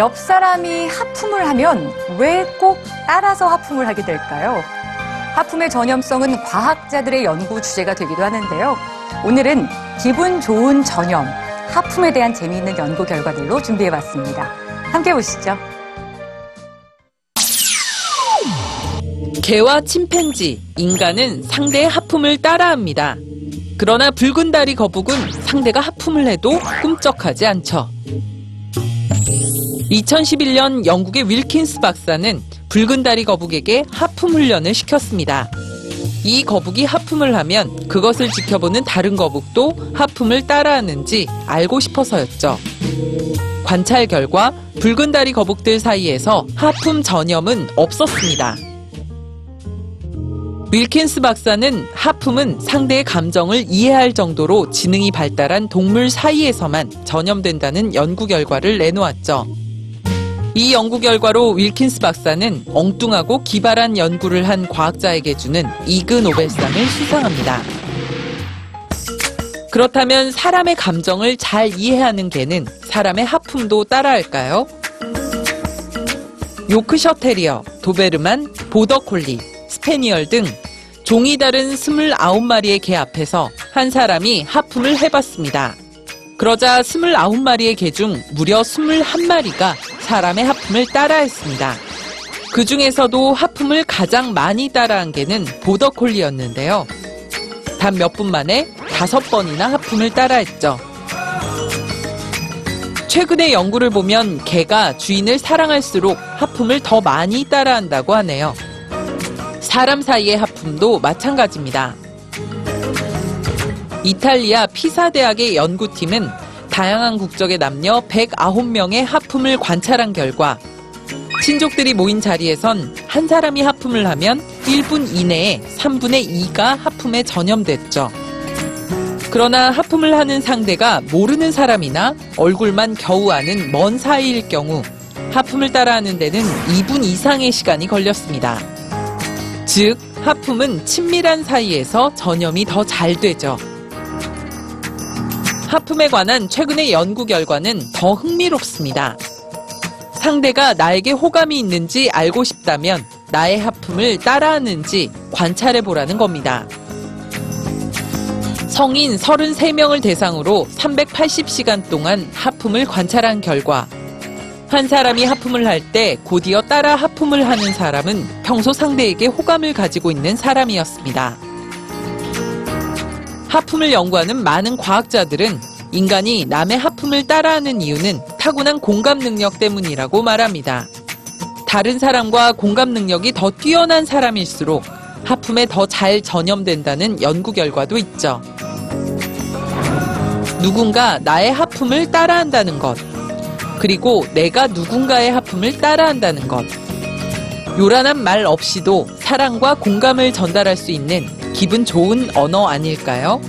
옆 사람이 하품을 하면 왜 꼭 따라서 하품을 하게 될까요? 하품의 전염성은 과학자들의 연구 주제가 되기도 하는데요. 오늘은 기분 좋은 전염, 하품에 대한 재미있는 연구 결과들로 준비해봤습니다. 함께 보시죠. 개와 침팬지, 인간은 상대의 하품을 따라합니다. 그러나 붉은 다리 거북은 상대가 하품을 해도 꿈쩍하지 않죠. 2011년 영국의 윌킨스 박사는 붉은 다리 거북에게 하품 훈련을 시켰습니다. 이 거북이 하품을 하면 그것을 지켜보는 다른 거북도 하품을 따라하는지 알고 싶어서였죠. 관찰 결과 붉은 다리 거북들 사이에서 하품 전염은 없었습니다. 윌킨스 박사는 하품은 상대의 감정을 이해할 정도로 지능이 발달한 동물 사이에서만 전염된다는 연구 결과를 내놓았죠. 이 연구 결과로 윌킨스 박사는 엉뚱하고 기발한 연구를 한 과학자에게 주는 이그 노벨상을 수상합니다. 그렇다면 사람의 감정을 잘 이해하는 개는 사람의 하품도 따라할까요? 요크셔 테리어, 도베르만, 보더콜리, 스페니얼 등 종이 다른 29마리의 개 앞에서 한 사람이 하품을 해봤습니다. 그러자 29마리의 개 중 무려 21마리가 사람의 하품을 따라했습니다. 그 중에서도 하품을 가장 많이 따라한 개는 보더콜리였는데요. 단 몇 분 만에 다섯 번이나 하품을 따라했죠. 최근의 연구를 보면 개가 주인을 사랑할수록 하품을 더 많이 따라한다고 하네요. 사람 사이의 하품도 마찬가지입니다. 이탈리아 피사 대학의 연구팀은 다양한 국적의 남녀 109명의 하품을 관찰한 결과 친족들이 모인 자리에선 한 사람이 하품을 하면 1분 이내에 3분의 2가 하품에 전염됐죠. 그러나 하품을 하는 상대가 모르는 사람이나 얼굴만 겨우 아는 먼 사이일 경우 하품을 따라하는 데는 2분 이상의 시간이 걸렸습니다. 즉, 하품은 친밀한 사이에서 전염이 더 잘 되죠. 하품에 관한 최근의 연구 결과는 더 흥미롭습니다. 상대가 나에게 호감이 있는지 알고 싶다면 나의 하품을 따라하는지 관찰해 보라는 겁니다. 성인 33명을 대상으로 380시간 동안 하품을 관찰한 결과 한 사람이 하품을 할 때 곧이어 따라 하품을 하는 사람은 평소 상대에게 호감을 가지고 있는 사람이었습니다. 하품을 연구하는 많은 과학자들은 인간이 남의 하품을 따라하는 이유는 타고난 공감 능력 때문이라고 말합니다. 다른 사람과 공감 능력이 더 뛰어난 사람일수록 하품에 더 잘 전염된다는 연구 결과도 있죠. 누군가 나의 하품을 따라한다는 것. 그리고 내가 누군가의 하품을 따라한다는 것. 요란한 말 없이도 사랑과 공감을 전달할 수 있는 기분 좋은 언어 아닐까요?